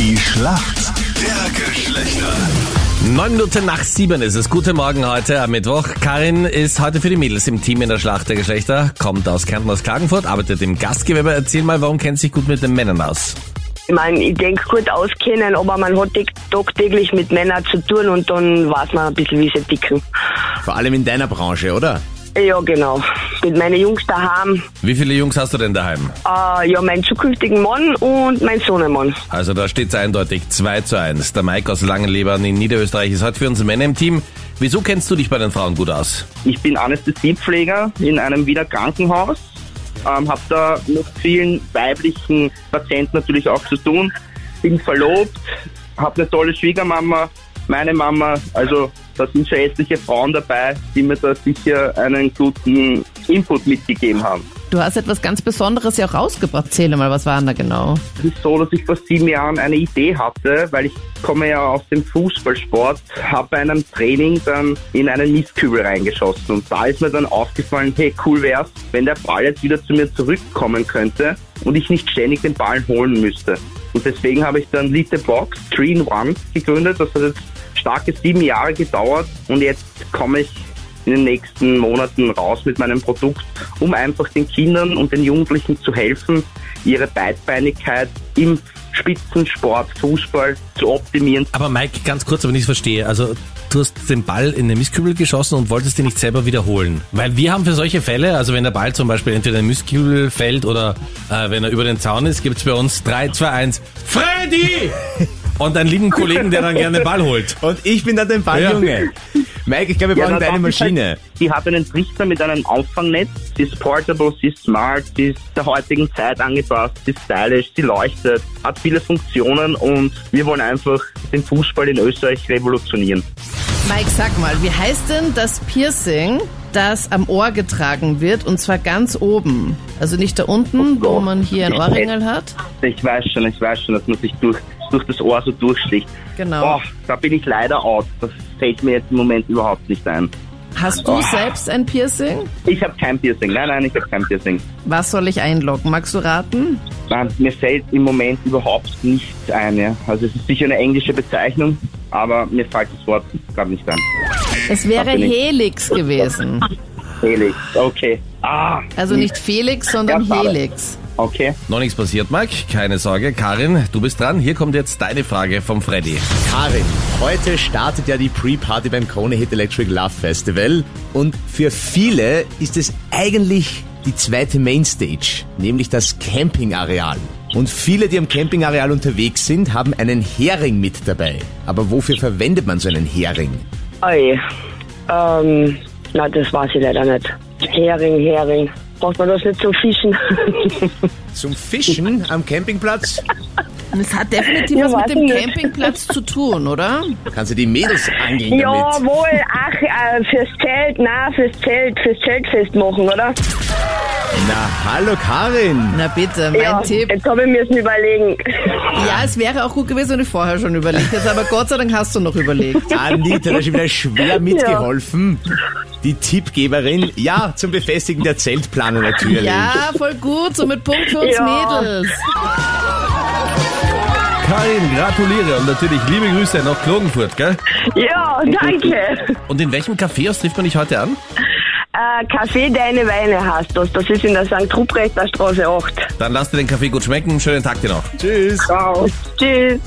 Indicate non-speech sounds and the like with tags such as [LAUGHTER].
Die Schlacht der Geschlechter. Neun Minuten nach sieben ist es. Guten Morgen heute am Mittwoch. Karin ist heute für die Mädels im Team in der Schlacht der Geschlechter, kommt aus Kärnten aus Klagenfurt, arbeitet im Gastgewerbe. Erzähl mal, warum kennt sie sich gut mit den Männern aus? Ich meine, ich denke gut auskennen, aber man hat tä- tagtäglich mit Männern zu tun und dann weiß man ein bisschen, wie sie ticken. Vor allem in deiner Branche, oder? Ja, genau. Mit meinen Jungs daheim, Wie viele Jungs hast du denn daheim? äh, ja, meinen zukünftigen Mann und mein Sohnemann. Also da steht es eindeutig 2 zu 1. Der Mike aus Langenlebern in Niederösterreich ist heute für uns Männer im Team. Wieso kennst du dich bei den Frauen gut aus? Ich bin Anästhesiepfleger in einem Wiener Krankenhaus, ähm, habe da mit vielen weiblichen Patienten natürlich auch zu tun, bin verlobt, habe eine tolle Schwiegermama, meine Mama, also da sind schon etliche Frauen dabei, die mir da sicher einen guten Input mitgegeben haben. Du hast etwas ganz Besonderes ja auch rausgebracht. Erzähl mal, was war denn da genau? Es ist so, dass ich vor sieben Jahren eine Idee hatte, weil ich komme ja aus dem Fußballsport, habe bei einem Training dann in einen Mistkübel reingeschossen und da ist mir dann aufgefallen, hey, cool wär's, wenn der Ball jetzt wieder zu mir zurückkommen könnte und ich nicht ständig den Ball holen müsste. Und deswegen habe ich dann Lite Box 3 in 1 gegründet, das hat jetzt starke sieben Jahre gedauert und jetzt komme ich in den nächsten Monaten raus mit meinem Produkt, um einfach den Kindern und den Jugendlichen zu helfen, ihre Beidbeinigkeit im Spitzensport, Fußball zu optimieren. Aber Mike, ganz kurz, wenn ich es verstehe. Also du hast den Ball in den Mistkübel geschossen und wolltest ihn nicht selber wiederholen. Weil wir haben für solche Fälle, also wenn der Ball zum Beispiel entweder in den Mistkübel fällt oder äh, wenn er über den Zaun ist, gibt's bei uns 3, 2, 1, Freddy! [LAUGHS] Und einen lieben Kollegen, der dann gerne den Ball holt. Und ich bin dann der Balljunge. Mike, ich glaube, wir brauchen na, deine ist halt- Maschine. Die hat einen Trichter mit einem Auffangnetz. Sie ist portable, sie ist smart, sie ist der heutigen Zeit angepasst, sie ist stylish, sie leuchtet, hat viele Funktionen und wir wollen einfach den Fußball in Österreich revolutionieren. Mike, sag mal, wie heißt denn das Piercing, das am Ohr getragen wird und zwar ganz oben? Also nicht da unten, wo man hier ein Ohrringel hat? Ich weiß schon, ich weiß schon, dass man sich durch, durch das Ohr so durchsticht. Genau. Oh, da bin ich leider out. Das fällt mir jetzt im Moment überhaupt nicht ein. Hast du selbst ein Piercing? Ich habe kein Piercing. Nein, nein, ich habe kein Piercing. Was soll ich einloggen? Magst du raten? Nein, mir fällt im Moment überhaupt nichts ein. Ja. Also es ist sicher eine englische Bezeichnung, aber mir fällt das Wort gerade nicht ein. Es wäre. Helix gewesen. Helix, okay. Ah, Also nicht Felix, sondern Ja. Helix. Okay. Noch nichts passiert, Mike. Keine Sorge. Karin, du bist dran. Hier kommt jetzt deine Frage vom Freddy. Karin, heute startet ja die Pre-Party beim Krone Hit Electric Love Festival. Und für viele ist es eigentlich die zweite Mainstage, nämlich das Campingareal. Und viele, die am Campingareal unterwegs sind, haben einen Hering mit dabei. Aber wofür verwendet man so einen Hering? Oi. Ähm, na, das weiß ich leider nicht. Hering, Hering. Braucht man das nicht zum Fischen? [LAUGHS] Zum Fischen am Campingplatz? Es hat definitiv Ja, was mit dem nicht. Campingplatz zu tun, oder? Kannst du die Mädels angeln damit? Jawohl, ach, äh, fürs Zelt, na, fürs Zelt, fürs Zeltfest machen, oder? Na, hallo Karin. Na bitte, mein ja, Tipp. jetzt habe ich mir überlegen. Ja, es wäre auch gut gewesen, wenn du vorher schon überlegt hättest, aber Gott sei Dank hast du noch überlegt. [LAUGHS] Anita hat da schon wieder schwer mitgeholfen. Die Tippgeberin. Ja, zum Befestigen der Zeltplane natürlich. Ja, voll gut, so mit Punkt für uns Ja. Mädels. Karin, gratuliere und natürlich liebe Grüße nach Klagenfurt, gell? Ja, danke. Und in welchem Caféhaus trifft man dich heute an? Äh, Kaffee Deine Weine hast das. Das ist in der St. Ruprechter Straße 8. Dann lass dir den Kaffee gut schmecken. Schönen Tag dir noch. Tschüss. Ciao. Tschüss.